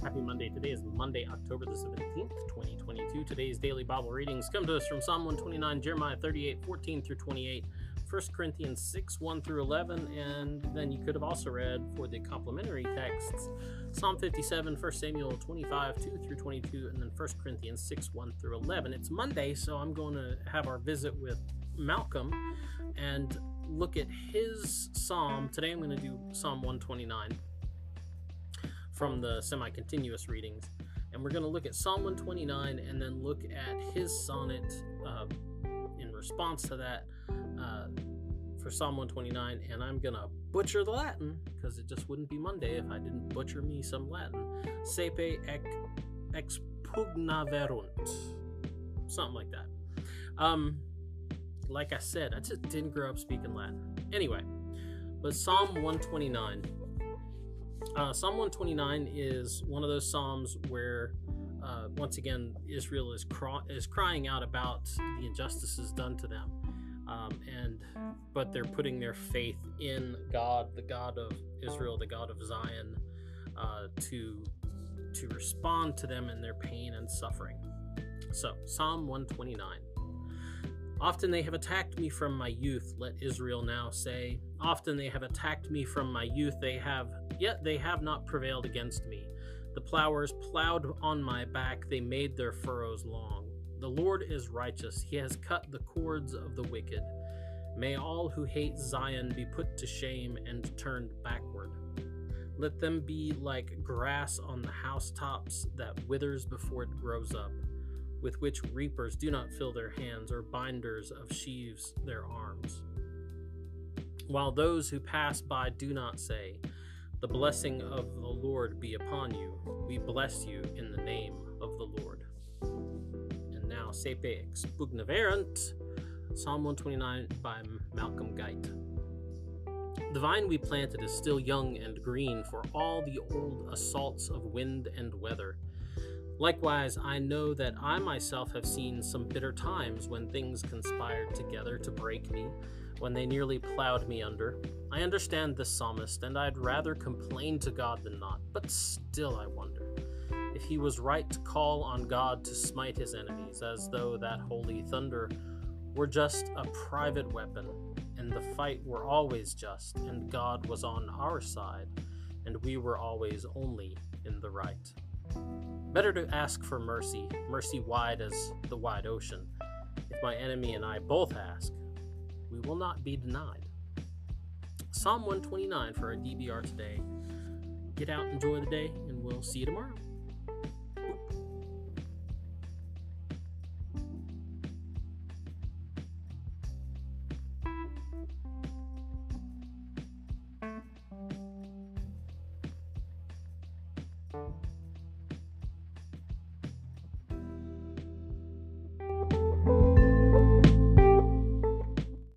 Today is Monday, October the 17th, 2022. Today's daily Bible readings come to us from Psalm 129, Jeremiah 38, 14 through 28, 1 Corinthians 6, 1 through 11, and then you could have also read for the complementary texts Psalm 57, 1 Samuel 25, 2 through 22, and then 1 Corinthians 6, 1 through 11. It's Monday, so I'm going to have our visit with Malcolm and look at his psalm. Today I'm going to do Psalm 129 from the semi continuous readings. And we're going to look at Psalm 129 and then look at his sonnet uh, in response to that uh, for Psalm 129. And I'm going to butcher the Latin because it just wouldn't be Monday if I didn't butcher me some Latin. Saepe ec expugnaverunt. Something like that. Um, like I said, I just didn't grow up speaking Latin. Anyway, but Psalm 129. Uh, Psalm 129 is one of those psalms where, uh, once again, Israel is is crying out about the injustices done to them, um, and but they're putting their faith in God, the God of Israel, the God of Zion, uh, to to respond to them in their pain and suffering. So, Psalm 129. Often they have attacked me from my youth, let Israel now say. Often they have attacked me from my youth, they have, yet they have not prevailed against me. The plowers plowed on my back, they made their furrows long. The Lord is righteous, he has cut the cords of the wicked. May all who hate Zion be put to shame and turned backward. Let them be like grass on the housetops that withers before it grows up with which reapers do not fill their hands, or binders of sheaves their arms. While those who pass by do not say, The blessing of the Lord be upon you, we bless you in the name of the Lord. And now, Saepe expugnaverunt, Psalm 129 by Malcolm Guite. The vine we planted is still young and green for all the old assaults of wind and weather Likewise, I know that I myself have seen some bitter times when things conspired together to break me, when they nearly plowed me under. I understand this psalmist, and I'd rather complain to God than not, but still I wonder if he was right to call on God to smite his enemies, as though that holy thunder were just a private weapon, and the fight were always just, and God was on our side, and we were always only in the right. Better to ask for mercy, mercy wide as the wide ocean. If my enemy and I both ask, we will not be denied. Psalm 129 for our DBR today. Get out, enjoy the day, and we'll see you tomorrow.